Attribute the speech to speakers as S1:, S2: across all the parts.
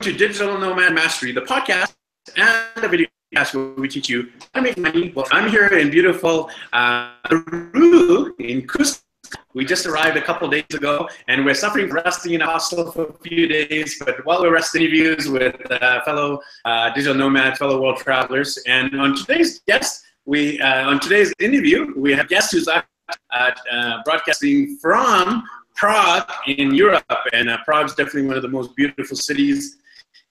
S1: to Digital Nomad Mastery, the podcast and the video cast where we teach you how to make money. Well, I'm here in beautiful uh, Peru in Cusco. We just arrived a couple days ago, and we're suffering resting in a hostel for a few days. But while we're resting, interviews with uh, fellow uh, digital nomads, fellow world travelers, and on today's guest, we uh, on today's interview, we have guests who's uh, broadcasting from Prague in Europe, and uh, Prague is definitely one of the most beautiful cities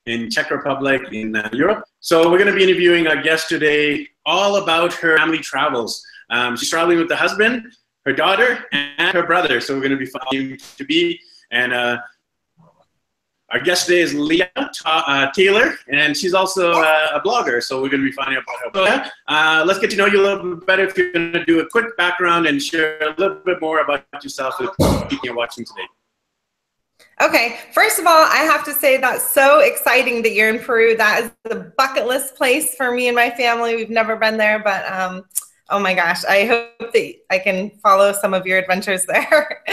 S1: in Czech Republic in uh, Europe. So we're going to be interviewing our guest today all about her family travels. Um, she's traveling with the husband, her daughter, and her brother. So we're going to be following to be and. Uh, our guest today is Leah uh, Taylor, and she's also uh, a blogger, so we're going to be finding out about her. Uh, let's get to know you a little bit better. If you're going to do a quick background and share a little bit more about yourself with people you're watching today.
S2: Okay, first of all, I have to say that's so exciting that you're in Peru. That is the bucket list place for me and my family. We've never been there, but um, oh my gosh, I hope that I can follow some of your adventures there.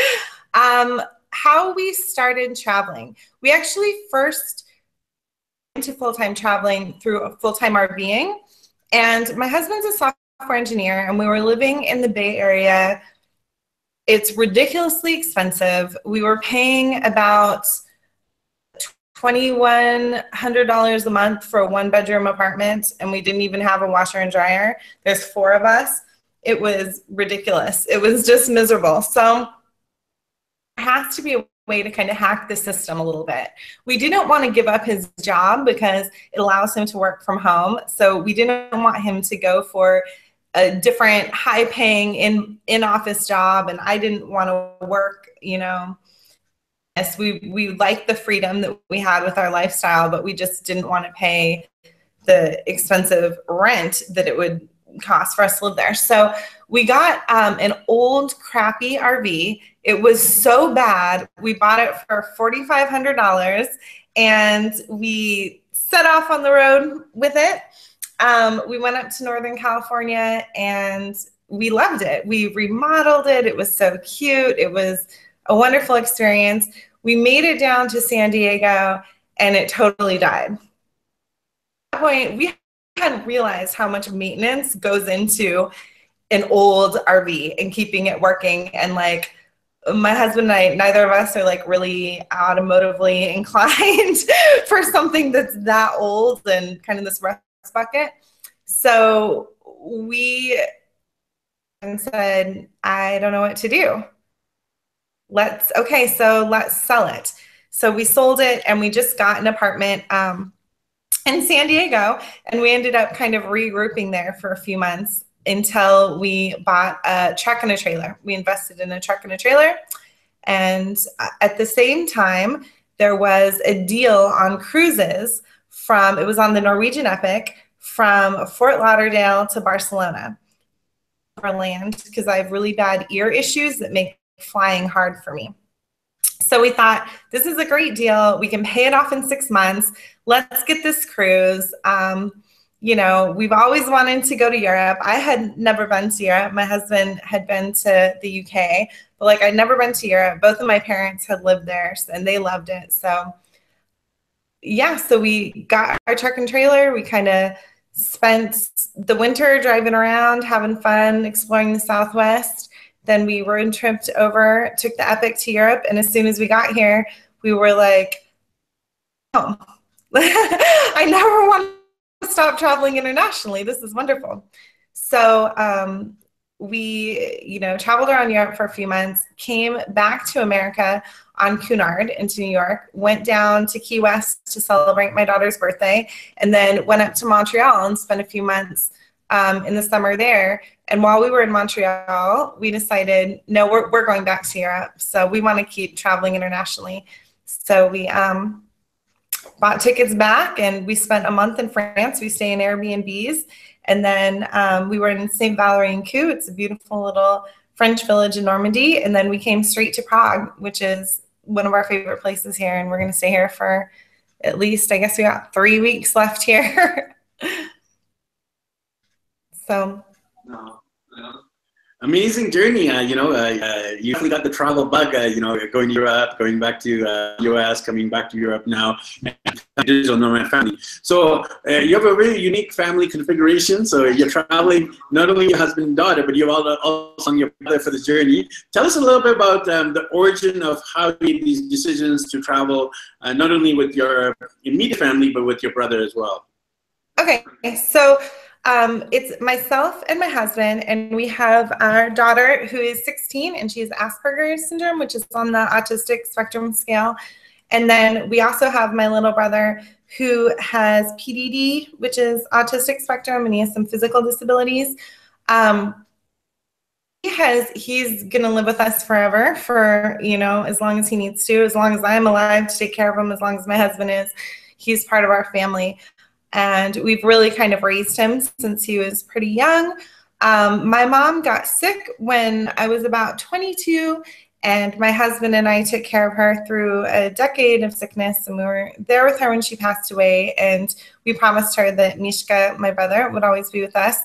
S2: um, how we started traveling. We actually first into full-time traveling through a full-time RVing. And my husband's a software engineer and we were living in the Bay Area. It's ridiculously expensive. We were paying about $2,100 a month for a one bedroom apartment and we didn't even have a washer and dryer. There's four of us. It was ridiculous. It was just miserable. So there has to be a way to kind of hack the system a little bit. We didn't want to give up his job because it allows him to work from home. So we didn't want him to go for a different high paying in in office job and I didn't want to work, you know. Yes, we we liked the freedom that we had with our lifestyle, but we just didn't want to pay the expensive rent that it would cost for us to live there. So we got um, an old crappy RV. It was so bad. We bought it for $4,500 and we set off on the road with it. Um, we went up to Northern California and we loved it. We remodeled it. It was so cute. It was a wonderful experience. We made it down to San Diego and it totally died. At that point, we hadn't realized how much maintenance goes into an old RV and keeping it working. And like my husband and I, neither of us are like really automotively inclined for something that's that old and kind of this rust bucket. So we and said, I don't know what to do. Let's, okay, so let's sell it. So we sold it and we just got an apartment. Um, in San Diego, and we ended up kind of regrouping there for a few months until we bought a truck and a trailer. We invested in a truck and a trailer, and uh, at the same time, there was a deal on cruises from it was on the Norwegian Epic from Fort Lauderdale to Barcelona for land because I have really bad ear issues that make flying hard for me. So we thought this is a great deal. We can pay it off in six months. Let's get this cruise. Um, you know, we've always wanted to go to Europe. I had never been to Europe. My husband had been to the UK, but like I'd never been to Europe. Both of my parents had lived there and they loved it. So yeah, so we got our truck and trailer. We kind of spent the winter driving around, having fun, exploring the Southwest. Then we road tripped over, took the Epic to Europe, and as soon as we got here, we were like, "Oh, I never want to stop traveling internationally. This is wonderful." So um, we, you know, traveled around Europe for a few months, came back to America on Cunard into New York, went down to Key West to celebrate my daughter's birthday, and then went up to Montreal and spent a few months um, in the summer there. And while we were in Montreal, we decided, no, we're, we're going back to Europe. So we want to keep traveling internationally. So we um, bought tickets back and we spent a month in France. We stay in Airbnbs. And then um, we were in St. Valery en Caux. It's a beautiful little French village in Normandy. And then we came straight to Prague, which is one of our favorite places here. And we're going to stay here for at least, I guess we got three weeks left here. so
S1: no, amazing journey. Uh, you know, uh, uh, you definitely got the travel bug. Uh, you know, going to Europe, going back to uh, US, coming back to Europe now, digital nomad family. So uh, you have a really unique family configuration. So you're traveling not only your husband and daughter, but you have also on your brother for this journey. Tell us a little bit about um, the origin of how you made these decisions to travel, not only with your immediate family, but with your brother as well.
S2: Okay, so um, it's myself and my husband, and we have our daughter who is 16 and she has Asperger's syndrome, which is on the autistic spectrum scale. And then we also have my little brother who has PDD, which is autistic spectrum, and he has some physical disabilities. Um, he has he's gonna live with us forever for you know as long as he needs to, as long as I'm alive to take care of him, as long as my husband is. He's part of our family and we've really kind of raised him since he was pretty young. Um, my mom got sick when I was about 22, and my husband and I took care of her through a decade of sickness, and we were there with her when she passed away. And we promised her that Mishka, my brother, would always be with us,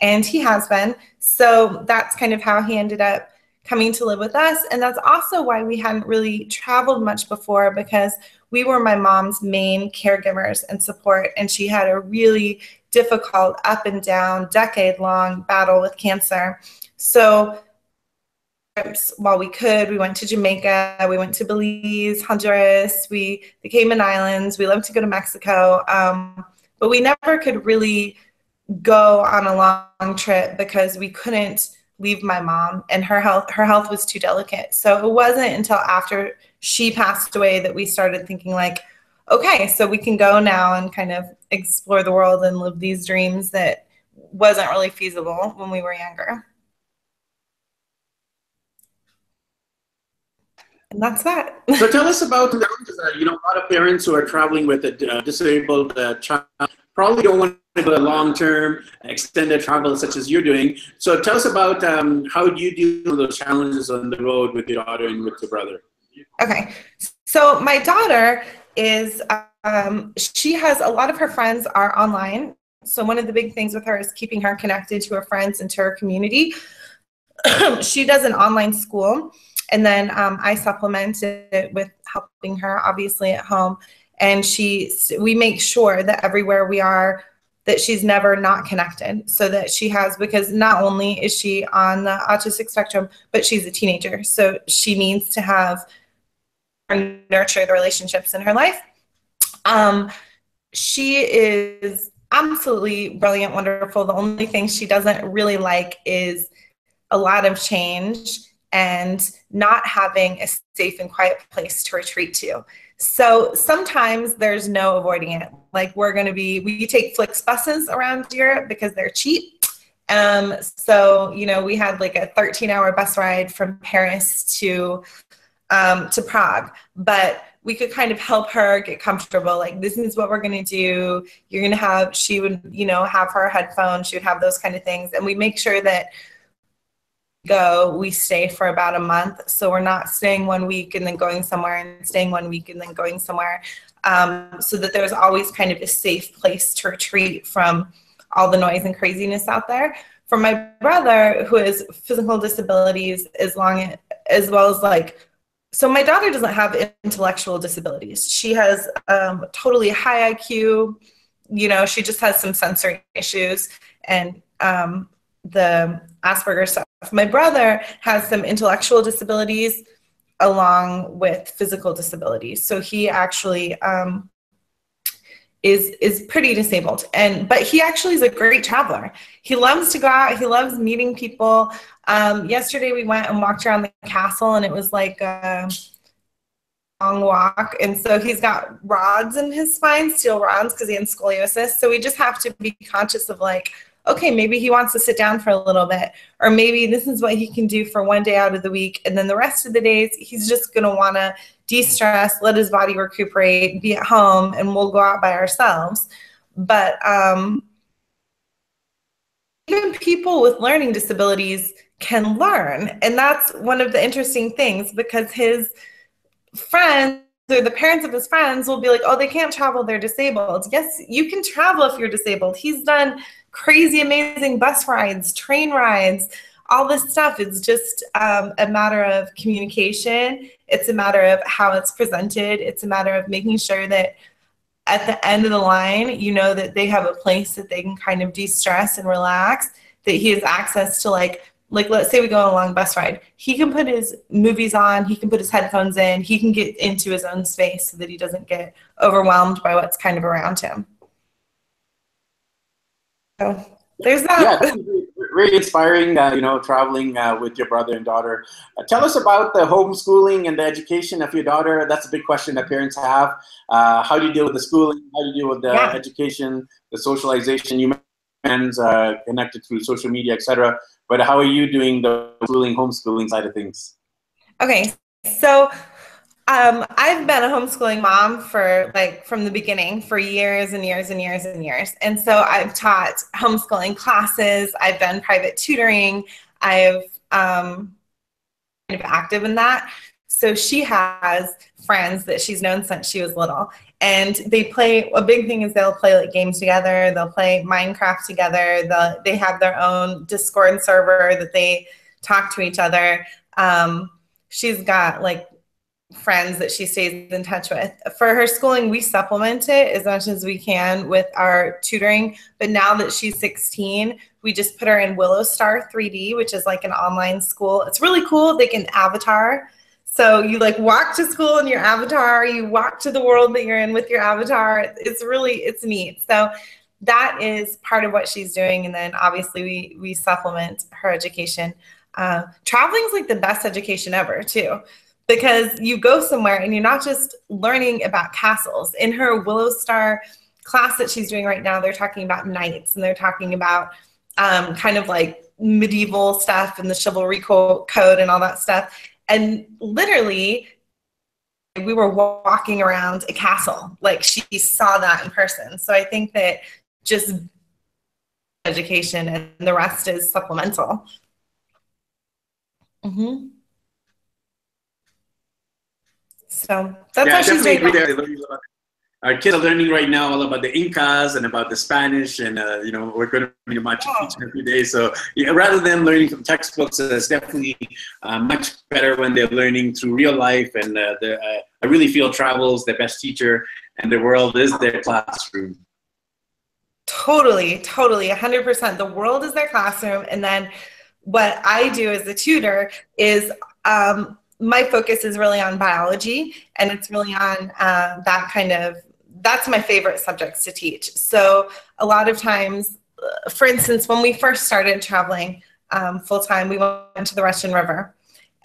S2: and he has been. So that's kind of how he ended up coming to live with us. And that's also why we hadn't really traveled much before because we were my mom's main caregivers and support. And she had a really difficult up and down, decade long battle with cancer. So, while we could, we went to Jamaica, we went to Belize, Honduras, we the Cayman Islands, we loved to go to Mexico. Um, but we never could really go on a long trip because we couldn't leave my mom and her health her health was too delicate so it wasn't until after she passed away that we started thinking like okay so we can go now and kind of explore the world and live these dreams that wasn't really feasible when we were younger and that's that
S1: so tell us about you know a lot of parents who are traveling with a disabled uh, child probably don't want to go long-term extended travel such as you're doing. So tell us about um, how you deal with those challenges on the road with your daughter and with your brother.
S2: Okay, so my daughter is um, she has a lot of her friends are online. So one of the big things with her is keeping her connected to her friends and to her community. she does an online school, and then um, I supplement it with helping her obviously at home. And she we make sure that everywhere we are that she's never not connected. So that she has because not only is she on the autistic spectrum but she's a teenager. So she needs to have nurture the relationships in her life. Um, she is absolutely brilliant wonderful. The only thing she doesn't really like is a lot of change and not having a safe and quiet place to retreat to so sometimes there's no avoiding it. Like we're going to be, we take FlixBuses around Europe because they're cheap. Um, so, you know, we had like a 13 hour bus ride from Paris to, um, to Prague, but we could kind of help her get comfortable. Like, this is what we're going to do. You're going to have, she would, you know, have her headphones, she would have those kind of things. And we make sure that go, we stay for about a month. So we're not staying one week and then going somewhere and staying one week and then going somewhere. Um, so that there's always kind of a safe place to retreat from all the noise and craziness out there. For my brother, who has physical disabilities, as long as well as like, so my daughter doesn't have intellectual disabilities. She has um, totally high IQ. You know, she just has some sensory issues, and um, the Asperger's. My brother has some intellectual disabilities along with physical disabilities. So he actually um, is is pretty disabled, and but he actually is a great traveler. He loves to go out. He loves meeting people. Um, yesterday we went and walked around the castle, and it was like. A, long walk and so he's got rods in his spine steel rods because he has scoliosis so we just have to be conscious of like okay, maybe he wants to sit down for a little bit, or maybe this is what he can do for one day out of the week. And then the rest of the days, he's just going to want to de stress, let his body recuperate, be at home, and we'll go out by ourselves. But um, even people with learning disabilities can learn. And that's one of the interesting things because his friends or the parents of his friends will be like, oh, they can't travel, they're disabled. Yes, you can travel if you're disabled. He's done crazy, amazing bus rides, train rides, all this stuff is just um, a matter of communication. It's a matter of how it's presented. It's a matter of making sure that at the end of the line, you know that they have a place that they can kind of de-stress and relax, that he has access to like like let's say we go on a long bus ride he can put his movies on he can put his headphones in he can get into his own space so that he doesn't get overwhelmed by what's kind of around him so there's that
S1: yeah really inspiring uh, you know traveling uh, with your brother and daughter uh, tell us about the homeschooling and the education of your daughter that's a big question that parents have uh, how do you deal with the schooling how do you deal with the yeah. education the socialization you friends uh, connected through social media, etc. But how are you doing the schooling, homeschooling side of things?
S2: Okay, so um, I've been a homeschooling mom for like from the beginning for years and years and years and years. And so I've taught homeschooling classes, I've done private tutoring, I've um, kind of active in that. So she has friends that she's known since she was little. And they play a big thing is they'll play like games together. They'll play minecraft together. They'll, they have their own discord server that they talk to each other. Um, she's got like friends that she stays in touch with for her schooling we supplement it as much as we can with our tutoring but now that she's 16 we just put her in WiloStar3D which is like an online school it's really cool they can avatar so you like walk to school in your avatar, you walk to the world that you're in with your avatar. It's really it's neat. So that is part of what she's doing, and then obviously we we supplement her education. Uh, Traveling is like the best education ever too, because you go somewhere and you're not just learning about castles. In her WiloStar class that she's doing right now, they're talking about knights and they're talking about um, kind of like medieval stuff and the chivalry co- code and all that stuff. And literally, we were walking around a castle. Like she saw that in person. So I think that just education and the rest is supplemental. Mm-hmm. So that's
S1: yeah,
S2: how she's doing
S1: our kids are learning right now all about the Incas and about the Spanish, and uh, you know we're going to be Machu Picchu in a. So yeah, rather than learning from textbooks, it's definitely uh, much better when they're learning through real life. And uh, uh, I really feel travel is the best teacher, and the world is their classroom.
S2: Totally, totally, 100%. The world is their classroom, and then what I do as a tutor is um, my focus is really on biology and it's really on uh, that kind of that's my favorite subjects to teach. So a lot of times, uh, for instance, when we first started traveling um, full time, we went to the Russian River,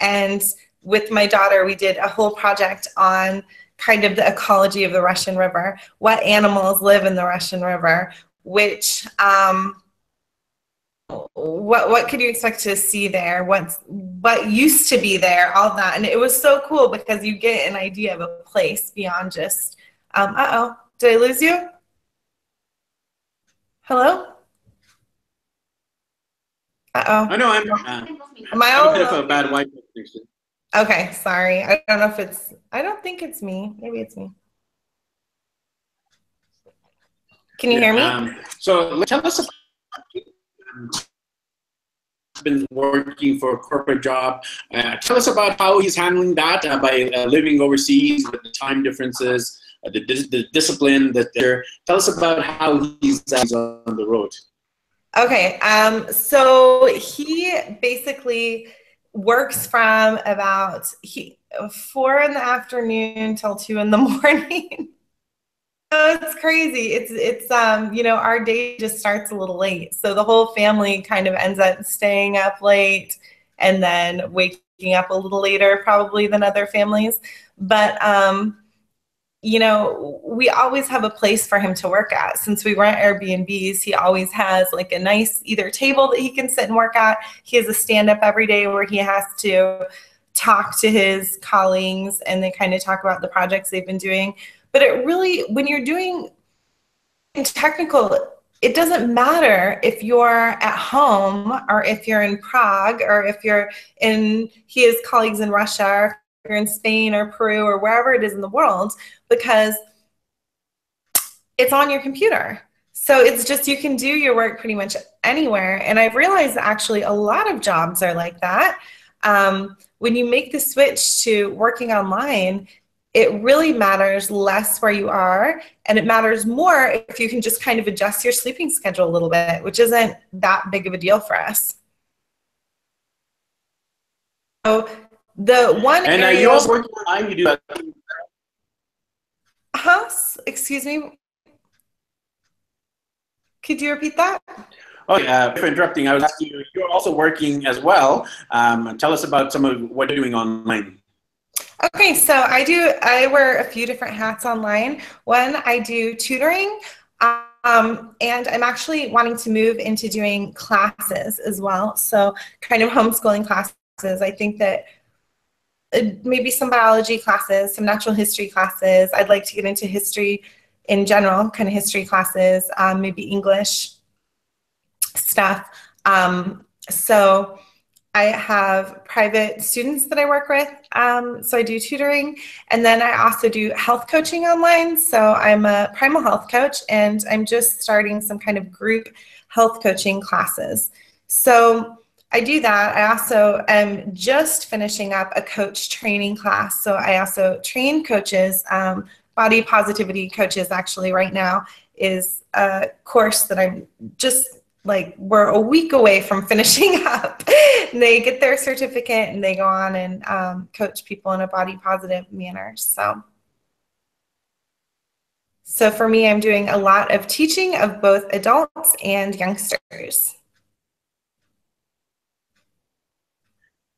S2: and with my daughter, we did a whole project on kind of the ecology of the Russian River, what animals live in the Russian River, which um, what what could you expect to see there what's what used to be there all that and it was so cool because you get an idea of a place beyond just um, uh-oh, did I lose you? Hello? Uh-oh.
S1: I know I'm, uh, Am I
S2: all
S1: a bit of a bad Wi-Fi connection.
S2: Okay, sorry. I don't know if it's, I don't think it's me. Maybe it's me. Can you yeah, hear me? Um,
S1: so tell us about been working for a corporate job. Uh, tell us about how he's handling that uh, by uh, living overseas with the time differences, uh, the, the discipline that there. Tell us about how he's on the road.
S2: Okay, um, so he basically works from about he, four in the afternoon till two in the morning. It's crazy. It's it's um you know our day just starts a little late, so the whole family kind of ends up staying up late and then waking up a little later probably than other families. But um, you know, we always have a place for him to work at. Since we rent Airbnbs, he always has like a nice either table that he can sit and work at. He has a stand up every day where he has to talk to his colleagues and they kind of talk about the projects they've been doing. But it really, when you're doing technical, it doesn't matter if you're at home or if you're in Prague or if you're in, has colleagues in Russia or you're in Spain or Peru or wherever it is in the world because it's on your computer. So it's just you can do your work pretty much anywhere. And I've realized actually a lot of jobs are like that. Um, when you make the switch to working online, it really matters less where you are and it matters more if you can just kind of adjust your sleeping schedule a little bit which isn't that big of a deal for us so the one
S1: and
S2: area,
S1: uh, you also working online you do that
S2: huh excuse me could you repeat that
S1: Oh, yeah, for interrupting. I was asking you, you're also working as well. Um, tell us about some of what you're doing online.
S2: Okay, so I do, I wear a few different hats online. One, I do tutoring, um, and I'm actually wanting to move into doing classes as well. So, kind of homeschooling classes. I think that uh, maybe some biology classes, some natural history classes. I'd like to get into history in general, kind of history classes, um, maybe English stuff. Um, so, I have private students that I work with. Um, so I do tutoring. And then I also do health coaching online. So I'm a primal health coach and I'm just starting some kind of group health coaching classes. So I do that. I also am just finishing up a coach training class. So I also train coaches, um, body positivity coaches, actually, right now is a course that I'm just like we're a week away from finishing up. they get their certificate and they go on and um, coach people in a body positive manner. So, so for me, I'm doing a lot of teaching of both adults and youngsters.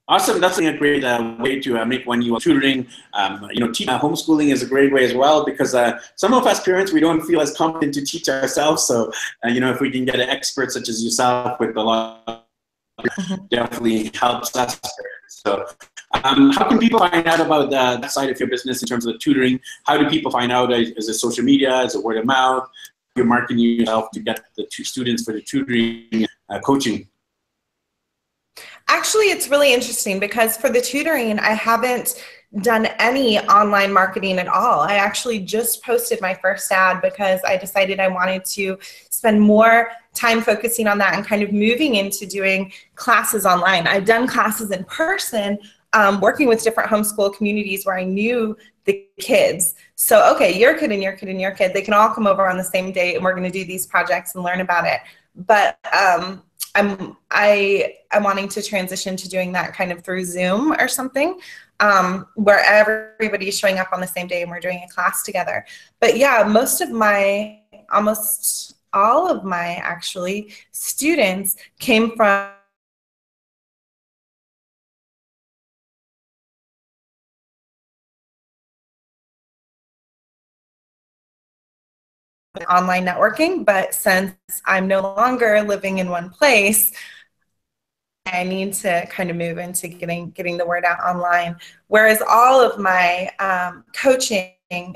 S1: Awesome. That's a great uh, way to uh, make when you are tutoring. Um, you know, teach, uh, homeschooling is a great way as well because uh, some of us parents we don't feel as competent to teach ourselves. So, uh, you know, if we can get an expert such as yourself with a lot, mm-hmm. definitely helps us. So, um, how can people find out about uh, that side of your business in terms of the tutoring? How do people find out? Is it social media? Is it word of mouth? You're marketing yourself to get the students for the tutoring, coaching.
S2: Actually, it's really interesting because for the tutoring, I haven't done any online marketing at all. I actually just posted my first ad because I decided I wanted to spend more time focusing on that and kind of moving into doing classes online. I've done classes in person, um, working with different homeschool communities where I knew the kids. So, okay, your kid and your kid and your kid, they can all come over on the same day and we're going to do these projects and learn about it. But um, I'm I am wanting to transition to doing that kind of through Zoom or something, um, where everybody's showing up on the same day and we're doing a class together. But yeah, most of my almost all of my actually students came from online networking, but since I'm no longer living in one place, I need to kind of move into getting getting the word out online. Whereas all of my um, coaching,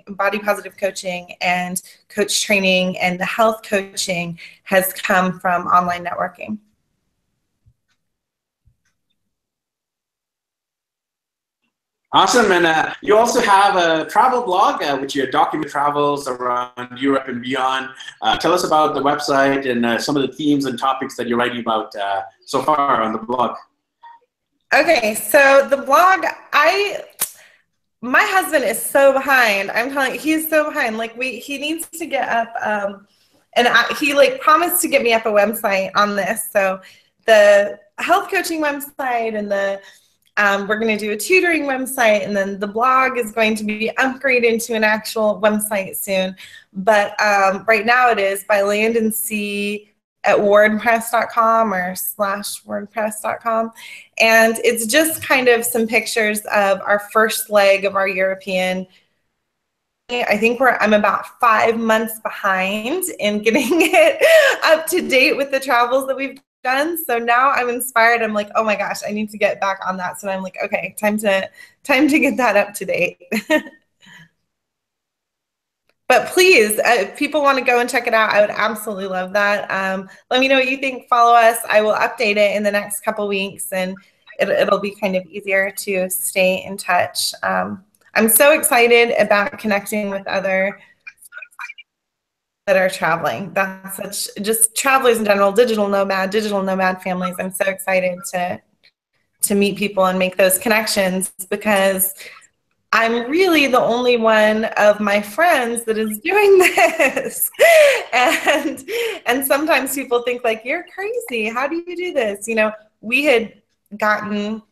S2: body positive coaching, and coach training, and the health coaching has come from online networking.
S1: Awesome, and uh, you also have a travel blog, uh, which you document travels around Europe and beyond. Uh, tell us about the website and uh, some of the themes and topics that you're writing about uh, so far on the blog.
S2: Okay, so the blog, I, my husband is so behind. I'm telling you, he's so behind. Like we, he needs to get up, um, and I, he like promised to get me up a website on this. So the health coaching website and the um, we're going to do a tutoring website, and then the blog is going to be upgraded into an actual website soon. But um, right now it is by land and sea at wordpress.com or slash wordpress.com. And it's just kind of some pictures of our first leg of our European I think we're I'm about five months behind in getting it up to date with the travels that we've done. So now I'm inspired. I'm like, oh my gosh, I need to get back on that. So I'm like, okay, time to time to get that up to date. but please, uh, if people want to go and check it out, I would absolutely love that. Um, let me know what you think. Follow us. I will update it in the next couple weeks, and it, will be kind of easier to stay in touch. Um, I'm so excited about connecting with other that are traveling. That's such just travelers in general, digital nomad, digital nomad families. I'm so excited to to meet people and make those connections because I'm really the only one of my friends that is doing this. and and sometimes people think like you're crazy. How do you do this? You know, we had gotten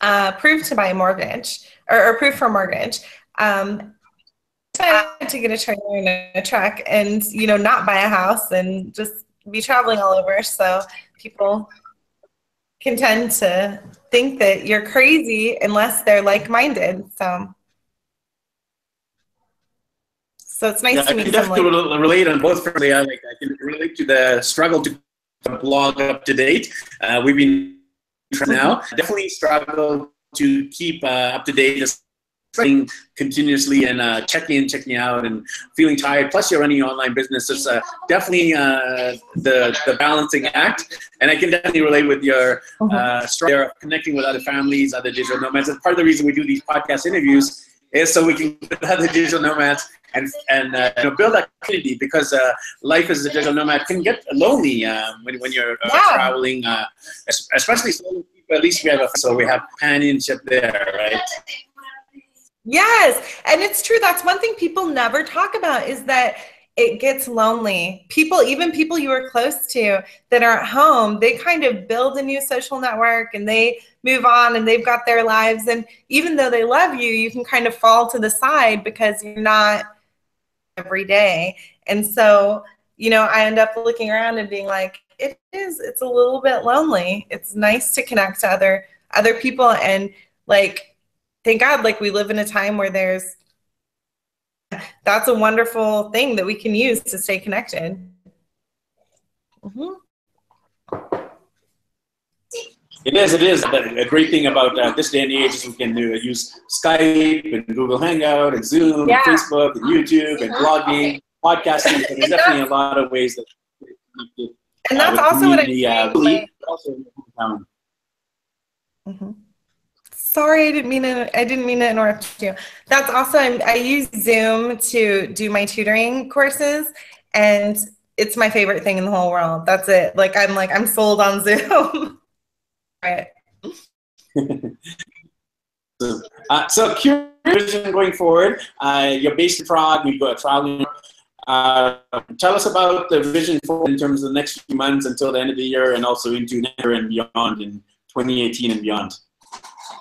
S2: uh, approved to buy a mortgage or, approved for mortgage. Um, to get a trailer and a truck and you know not buy a house and just be traveling all over so people can tend to think that you're crazy unless they're like-minded so so it's nice
S1: yeah,
S2: to meet
S1: I can definitely
S2: someone.
S1: relate on both fronts. I like I can relate to the struggle to blog up to date. Uh, we've been trying now definitely struggle to keep uh, up to date continuously and uh, checking in, checking out, and feeling tired. Plus, you're running your online business. It's uh, definitely uh, the the balancing act. And I can definitely relate with your
S2: Uh-huh.
S1: uh, struggle of connecting with other families, other digital nomads. And part of the reason we do these podcast interviews is so we can with other digital nomads and and uh, you know, build that community because uh, life as a digital nomad can get lonely um, when, when you're uh,
S2: Yeah.
S1: traveling, uh, especially solo people. At least we have a so we have companionship there, right?
S2: Yes, and it's true. That's one thing people never talk about is that it gets lonely. People, even people you are close to that are at home, they kind of build a new social network and they move on and they've got their lives. And even though they love you, you can kind of fall to the side because you're not every day. And so, you know, I end up looking around and being like, it is, it's a little bit lonely. It's nice to connect to other other people and like thank God, like we live in a time where there's that's a wonderful thing that we can use to stay connected. Mhm.
S1: It is. It is. A great thing about uh, this day and age is we can uh, use Skype and Google Hangout and Zoom
S2: Yeah.
S1: and Facebook and YouTube and blogging, podcasting. So there's definitely a lot of ways that.
S2: And
S1: uh,
S2: that's
S1: with
S2: also what I'm
S1: uh,
S2: saying. like-
S1: but also in your hometown.
S2: Mhm. Sorry, I didn't mean to. I didn't mean to interrupt you. That's also I'm, I use Zoom to do my tutoring courses, and it's my favorite thing in the whole world. That's it. Like I'm like I'm sold on Zoom. right.
S1: Uh, so, vision going forward. Uh, you're based in Prague. You go traveling. Uh, tell us about the vision for in terms of the next few months until the end of the year, and also into next year and beyond in 2018 and beyond.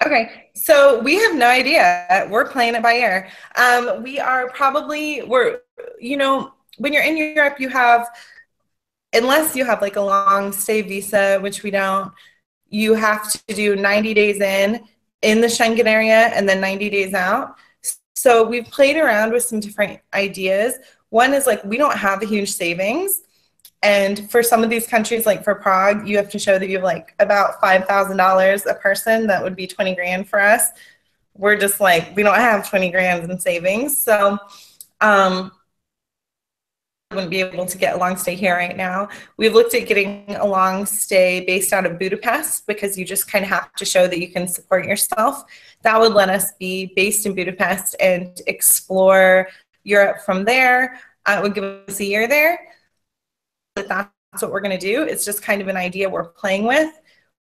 S2: Okay, so we have no idea. We're playing it by ear. Um, we are probably we're you know when you're in Europe, you have unless you have like a long stay visa, which we don't. You have to do 90 days in in the Schengen area and then 90 days out. So we've played around with some different ideas. One is like we don't have a huge savings. And for some of these countries, like for Prague, you have to show that you have like about five thousand dollars a person. That would be twenty grand for us. We're just like we don't have twenty grand in savings, so um, wouldn't be able to get a long stay here right now. We've looked at getting a long stay based out of Budapest because you just kind of have to show that you can support yourself. That would let us be based in Budapest and explore Europe from there. Uh, it would give us a year there that that's what we're going to do. It's just kind of an idea we're playing with.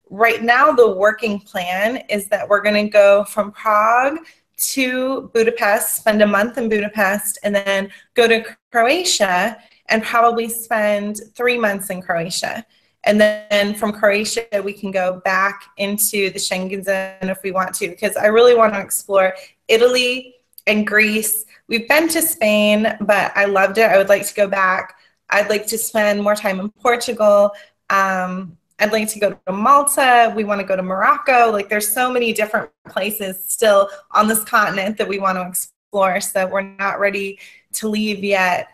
S2: Right now, the working plan is that we're going to go from Prague to Budapest, spend a month in Budapest, and then go to Croatia and probably spend three months in Croatia. And then from Croatia, we can go back into the Schengen zone if we want to, because I really want to explore Italy and Greece. We've been to Spain, but I loved it. I would like to go back. I'd like to spend more time in Portugal. Um, I'd like to go to Malta. We want to go to Morocco. Like there's so many different places still on this continent that we want to explore. So we're not ready to leave yet.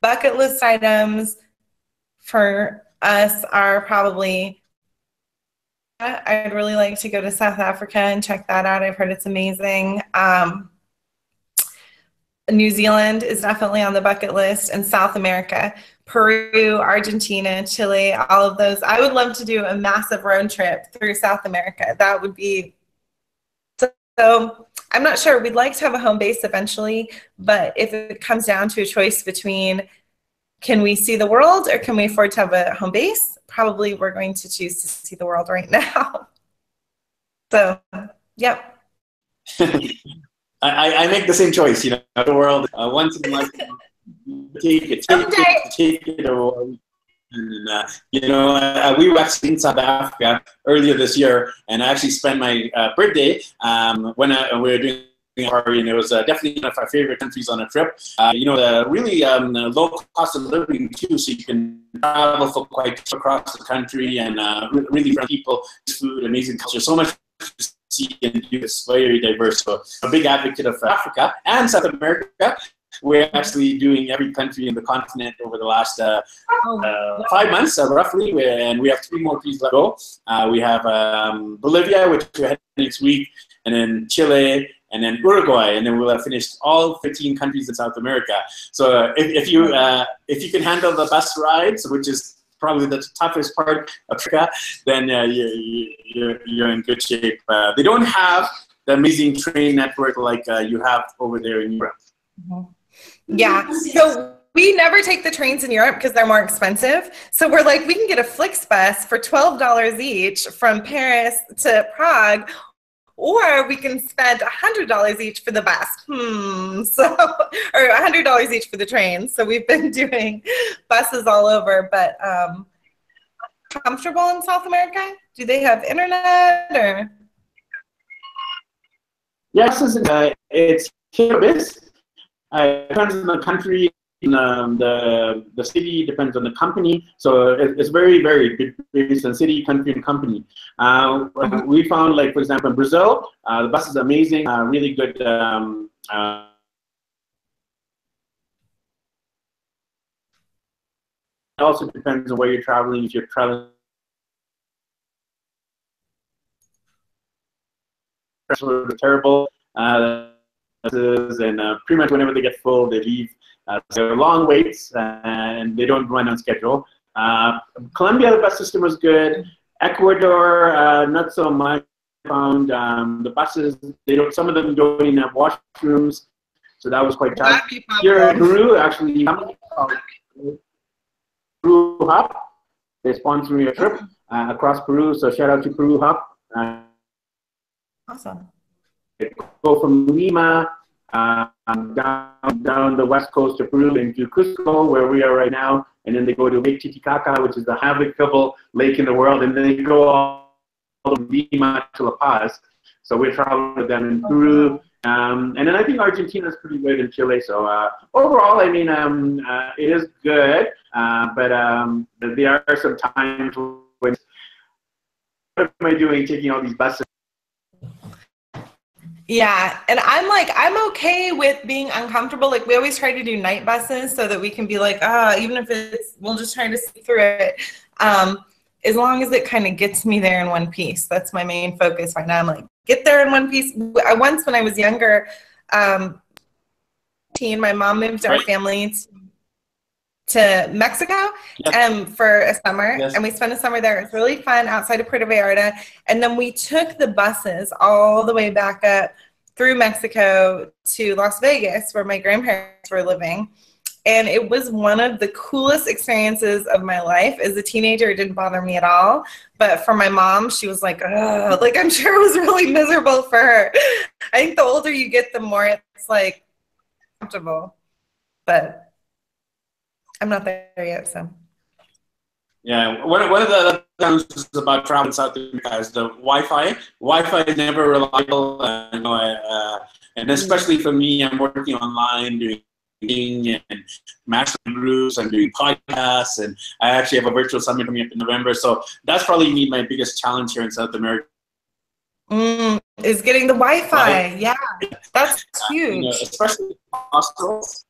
S2: Bucket list items for us are probably I'd really like to go to South Africa and check that out. I've heard it's amazing. Um, New Zealand is definitely on the bucket list, and South America, Peru, Argentina, Chile, all of those. I would love to do a massive road trip through South America. That would be so. I'm not sure. We'd like to have a home base eventually, but if it comes down to a choice between can we see the world or can we afford to have a home base? Probably we're going to choose to see the world right now. so, yep.
S1: I, I make the same choice, you know, the world uh, once in a lifetime. Take it, take it, take it, or and, uh, you know, uh, we were actually in South Africa earlier this year, and I actually spent my uh, birthday um, when I, we were doing party, and it was uh, definitely one of our favorite countries on a trip. Uh, you know, the really um, low cost of living too, so you can travel for quite across the country and uh, really friendly people, food, amazing culture, so much see and do. It's very diverse. So, a big advocate of Africa and South America. We're actually doing every country in the continent over the last uh, uh, five months, uh, roughly, and we have three more countries left to go. Uh, we have um, Bolivia, which we're heading next week, and then Chile, and then Uruguay, and then we'll have finished all 15 countries in South America. So if, if, you uh, if you can handle the bus rides, which is probably the toughest part of Africa, then uh, you, you're, you're in good shape. Uh, they don't have the amazing train network like uh, you have over there in Europe.
S2: Mm-hmm. Yeah. So we never take the trains in Europe because they're more expensive. So we're like, we can get a Flixbus for $12 each from Paris to Prague, or we can spend $100 each for the bus. Hmm. So, or $100 each for the train. So we've been doing buses all over, but um, comfortable in South America? Do they have internet or?
S1: Yes, it's, uh, it's uh, depends on the country, um, the the city depends on the company. So it, it's very very based on city, country, and company. Uh, we found like for example in Brazil, uh, the bus is amazing, uh, really good. Um, uh, it also depends on where you're traveling. If you're traveling terrible. Uh, and uh, pretty much whenever they get full, they leave. Uh, so long waits and they don't run on schedule. Uh, Colombia, the bus system was good. Ecuador, uh, not so much. Found um, the buses, they don't. Some of them don't even have washrooms, so that was quite tough. Here in Peru, actually, Peru Hop, they sponsored me a trip uh, across Peru. So shout out to Peru Hop.
S2: Uh, awesome
S1: go from Lima um, down, down the west coast of Peru into Cusco, where we are right now, and then they go to Lake Titicaca, which is the navigable lake in the world, and then they go all from Lima to La Paz. So we're traveling with them in Peru. Um, and then I think Argentina is pretty good in Chile. So uh, overall, I mean, um, uh, it is good, uh, but um, there are some times when what am I doing taking all these buses
S2: yeah. And I'm like, I'm okay with being uncomfortable. Like, we always try to do night buses so that we can be like, ah, oh, even if it's, we'll just try to see through it. Um, as long as it kind of gets me there in one piece. That's my main focus right now. I'm like, get there in one piece. I, once, when I was younger, um, teen, my mom moved our family to to Mexico um, for a summer, yes. and we spent a summer there. It was really fun outside of Puerto Vallarta, and then we took the buses all the way back up through Mexico to Las Vegas, where my grandparents were living. And it was one of the coolest experiences of my life. As a teenager, it didn't bother me at all. But for my mom, she was like, oh, like I'm sure it was really miserable for her. I think the older you get, the more it's like comfortable. But I'm not there yet, so.
S1: Yeah, one, one of the things about traveling South America is the Wi-Fi. Wi-Fi is never reliable, uh, you know, uh, and especially for me, I'm working online doing and master groups. I'm doing podcasts, and I actually have a virtual summit coming up in November. So that's probably me my biggest challenge here in South America.
S2: Mm, is getting the Wi-Fi. Right. Yeah, that's huge. Uh, you know,
S1: especially hostels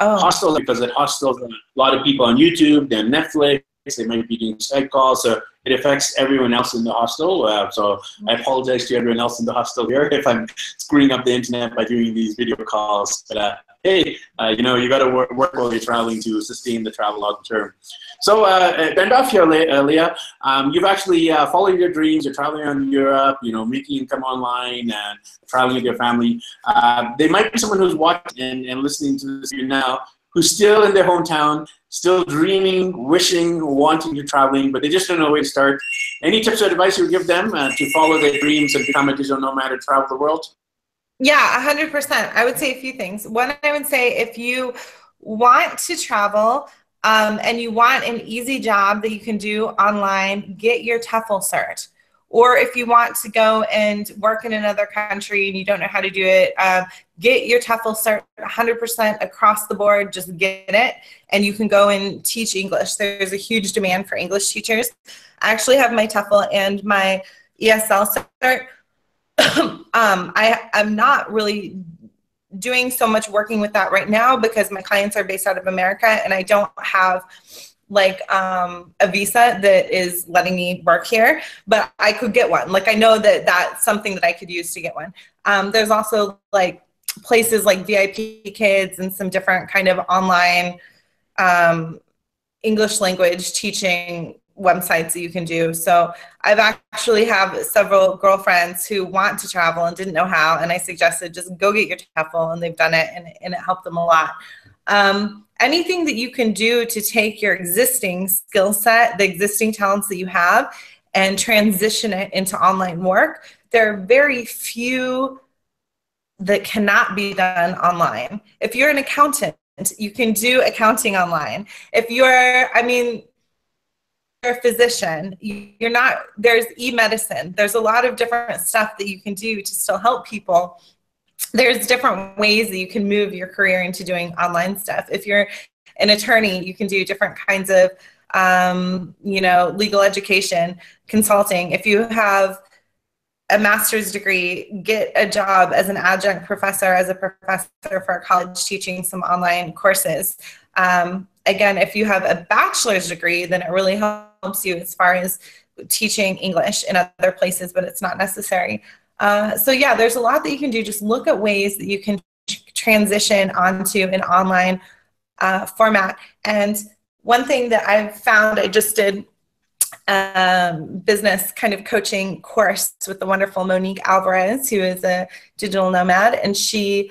S1: oh. hostels because at hostels a lot of people on YouTube, then Netflix, they might be doing Skype calls. So it affects everyone else in the hostel. Uh, so I apologize to everyone else in the hostel here if I'm screwing up the internet by doing these video calls. But uh, hey, uh, you know, you got to work, work while you're traveling to sustain the travel long term. So, uh, end off here, uh, Leah. Um, you've actually uh, followed your dreams. You're traveling around Europe, you know, making income online and traveling with your family. Uh, there might be someone who's watching and, and listening to this now who's still in their hometown, still dreaming, wishing, wanting to traveling, but they just don't know where to start. Any tips or advice you would give them uh, to follow their dreams and become a digital nomad and travel the world?
S2: Yeah, 100%. I would say a few things. One, I would say if you want to travel um, and you want an easy job that you can do online, get your TEFL cert. Or if you want to go and work in another country and you don't know how to do it, um, get your TEFL cert 100% across the board. Just get it, and you can go and teach English. There's a huge demand for English teachers. I actually have my TEFL and my ESL cert. um, I, I'm not really doing so much working with that right now because my clients are based out of America and I don't have like um, a visa that is letting me work here, but I could get one. Like I know that that's something that I could use to get one. Um, there's also like places like VIP Kids and some different kind of online um, English language teaching websites that you can do. So I've actually have several girlfriends who want to travel and didn't know how, and I suggested just go get your TEFL, and they've done it, and, and it helped them a lot. Um, anything that you can do to take your existing skill set, the existing talents that you have, and transition it into online work. There are very few that cannot be done online. If you're an accountant, you can do accounting online. If you're, I mean, physician you're not there's e-medicine. There's a lot of different stuff that you can do to still help people. There's different ways that you can move your career into doing online stuff. If you're an attorney you can do different kinds of um, you know legal education consulting. If you have a master's degree, get a job as an adjunct professor, as a professor for a college teaching some online courses. Um, again, if you have a bachelor's degree, then it really helps you as far as teaching English in other places, but it's not necessary. Uh, so yeah, there's a lot that you can do. Just look at ways that you can transition onto an online uh, format. And one thing that I've found, I just did um, business kind of coaching course with the wonderful Monique Alvarez, who is a digital nomad, and she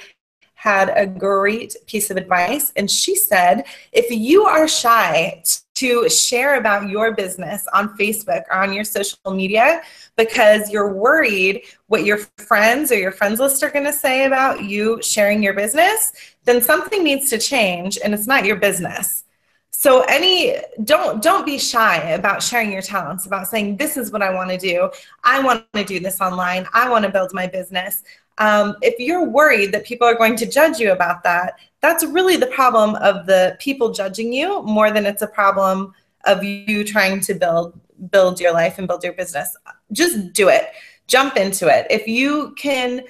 S2: had a great piece of advice. And she said, if you are shy to share about your business on Facebook or on your social media because you're worried what your friends or your friends list are going to say about you sharing your business, then something needs to change and it's not your business. So any don't don't be shy about sharing your talents about saying this is what I want to do. I want to do this online. I want to build my business um, if you're worried that people are going to judge you about that, that's really the problem of the people judging you more than it's a problem of you trying to build build your life and build your business. Just do it. Jump into it. If you can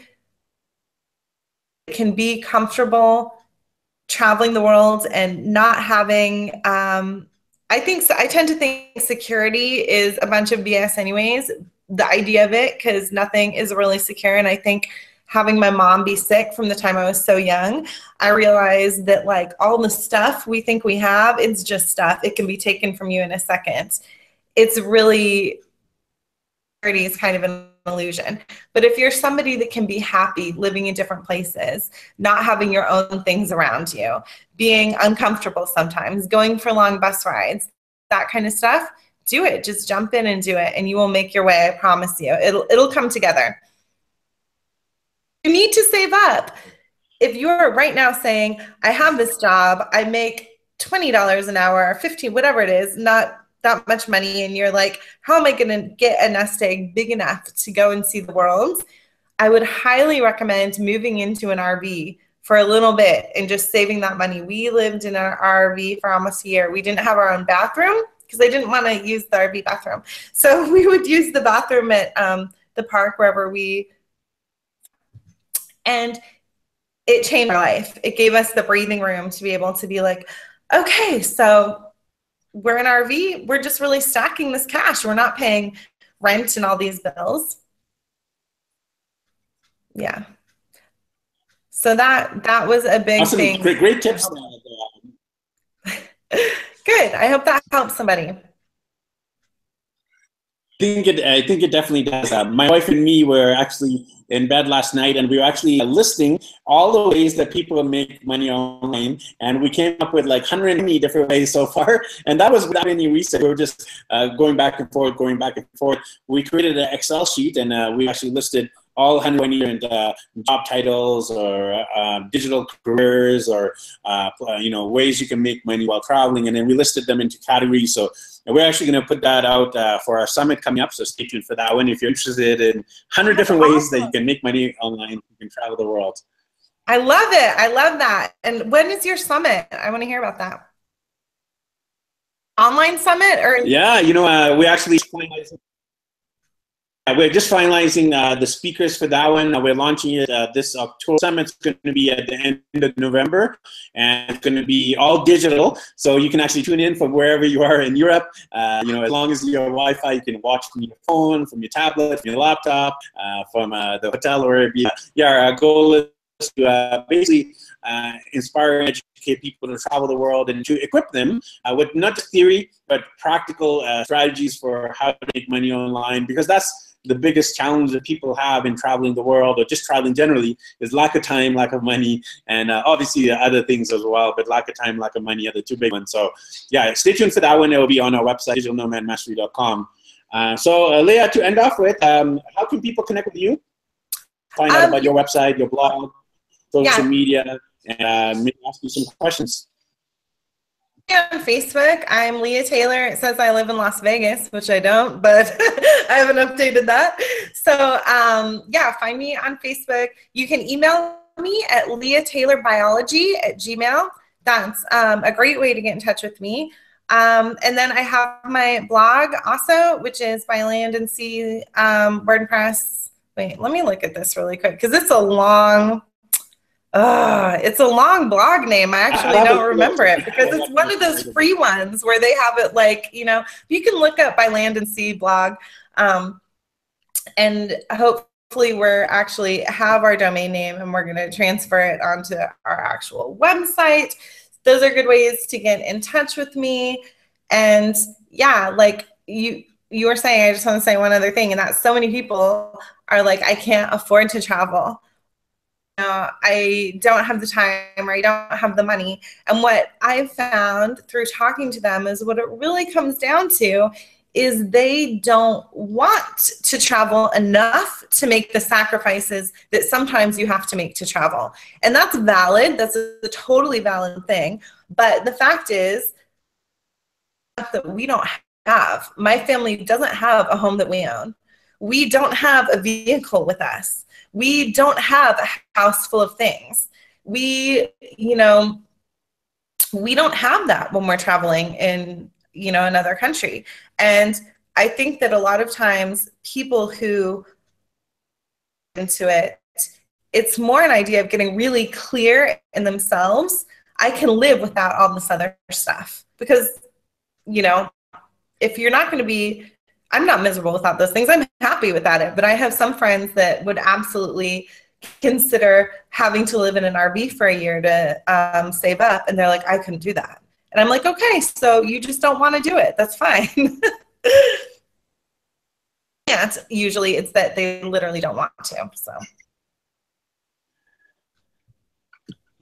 S2: can be comfortable traveling the world and not having um, I think I tend to think security is a bunch of BS anyways. The idea of it because nothing is really secure and I think having my mom be sick from the time I was so young, I realized that like all the stuff we think we have, it's just stuff. It can be taken from you in a second. It's really security is kind of an illusion. But if you're somebody that can be happy living in different places, not having your own things around you, being uncomfortable sometimes, going for long bus rides, that kind of stuff, do it. Just jump in and do it and you will make your way, I promise you. It'll it'll come together. You need to save up. If you're right now saying, I have this job, I make $20 an hour, 15, whatever it is, not that much money, and you're like, how am I going to get a nest egg big enough to go and see the world? I would highly recommend moving into an RV for a little bit and just saving that money. We lived in an RV for almost a year. We didn't have our own bathroom because I didn't want to use the RV bathroom. So we would use the bathroom at um, the park wherever we and it changed our life. It gave us the breathing room to be able to be like, okay, so we're in RV, we're just really stacking this cash. We're not paying rent and all these bills. Yeah. So that that was a big
S1: awesome.
S2: thing.
S1: Great, great tips.
S2: Good. I hope that helps somebody
S1: think it. I think it definitely does. Uh, my wife and me were actually in bed last night, and we were actually listing all the ways that people make money online, and we came up with like 180 different ways so far. And that was without any research. We were just uh, going back and forth, going back and forth. We created an Excel sheet, and uh, we actually listed all 120 different uh, job titles or uh, digital careers or uh, you know ways you can make money while traveling, and then we listed them into categories. So we're actually going to put that out uh, for our summit coming up. So stay tuned for that one. If you're interested in 100 different ways that you can make money online, you can travel the world.
S2: I love it. I love that. And when is your summit? I want to hear about that. Online summit or?
S1: Yeah, you know, uh, we actually we're just finalizing uh, the speakers for that one. Uh, we're launching it uh, this October. Summit's going to be at the end of November, and it's going to be all digital. So you can actually tune in from wherever you are in Europe. Uh, you know, as long as you have Wi-Fi, you can watch from your phone, from your tablet, from your laptop, uh, from the hotel, or wherever. Yeah, our goal is to basically inspire and educate people to travel the world and to equip them with not just theory but practical strategies for how to make money online because that's the biggest challenge that people have in traveling the world or just traveling generally is lack of time, lack of money, and uh, obviously other things as well. But lack of time, lack of money are the two big ones. So yeah, stay tuned for that one. It will be on our website, digitalnomadmastery.com. Uh, so uh, Leah, to end off with, um, how can people connect with you? Find out um, about your website, your blog, social yeah. media, and uh, maybe ask you some questions
S2: on Facebook. I'm Leah Taylor. It says I live in Las Vegas, which I don't, but I haven't updated that. So um, yeah, find me on Facebook. You can email me at Leah Taylor Biology at Gmail. That's um, a great way to get in touch with me. Um, and then I have my blog also, which is by Land and Sea um, WordPress. Wait, let me look at this really quick because it's a long uh, it's a long blog name. I actually I don't remember it because it's one of those free ones where they have it like, you know, you can look up by land and sea blog. Um, and hopefully we're actually have our domain name and we're going to transfer it onto our actual website. Those are good ways to get in touch with me. And yeah, like you, you were saying, I just want to say one other thing, and that so many people are like, I can't afford to travel know, I don't have the time or I don't have the money. And what I've found through talking to them is what it really comes down to is they don't want to travel enough to make the sacrifices that sometimes you have to make to travel. And that's valid. That's a, a totally valid thing. But the fact is that we don't have, my family doesn't have a home that we own. We don't have a vehicle with us we don't have a house full of things. We, you know, we don't have that when we're traveling in, you know, another country. And I think that a lot of times people who into it, it's more an idea of getting really clear in themselves. I can live without all this other stuff because, you know, if you're not going to be I'm not miserable without those things. I'm happy without it. But I have some friends that would absolutely consider having to live in an RV for a year to um, save up. And they're like, I couldn't do that. And I'm like, okay, so you just don't want to do it. That's fine. yeah, it's, usually it's that they literally don't want to. So.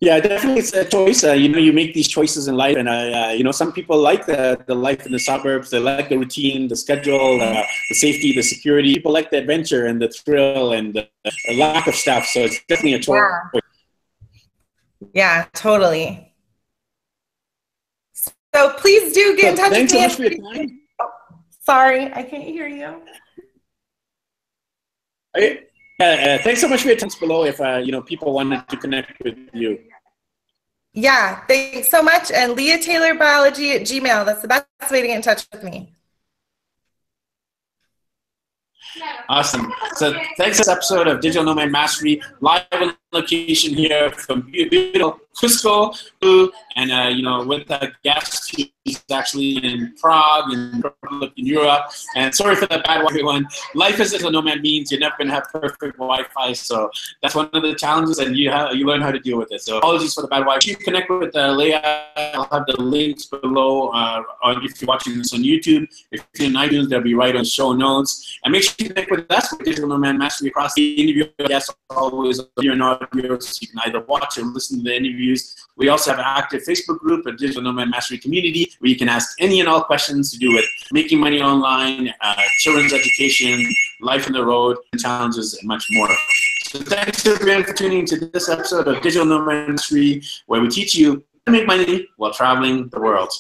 S1: Yeah, definitely, it's a choice. Uh, you know, you make these choices in life, and uh, uh, you know, some people like the the life in the suburbs. They like the routine, the schedule, uh, the safety, the security. People like the adventure and the thrill and the, the lack of stuff. So it's definitely a choice.
S2: Yeah, yeah totally. So please do get in touch
S1: thanks
S2: with
S1: me. So much for your time.
S2: Sorry, I can't hear you.
S1: Hey, uh, thanks so much for your time below. If uh, you know people wanted to connect with you.
S2: Yeah, thanks so much. And Leah Taylor Biology at Gmail. That's the best way to get in touch with me.
S1: Awesome. So thanks for this episode of Digital Nomad Mastery, live on location here from beautiful Cusco, and uh, you know with a guest is actually in Prague, in in Europe. And sorry for that bad one. Life as a nomad means you're never going to have perfect Wi-Fi, so that's one of the challenges, and you have, you learn how to deal with it. So apologies for the bad Wi-Fi. You connect with uh, Leah. I'll have the links below uh, if you're watching this on YouTube. If you're in iTunes, they'll be right on show notes. And make sure you connect with us with Digital Nomad Mastery across the interview. Yes, always and audio, so you can either watch or listen to the interviews. We also have an active Facebook group, a Digital Nomad Mastery community, where you can ask any and all questions to do with making money online, uh, children's education, life on the road, challenges, and much more. So thanks everyone for tuning to this episode of Digital Nomad Mastery, where we teach you to make money while traveling the world.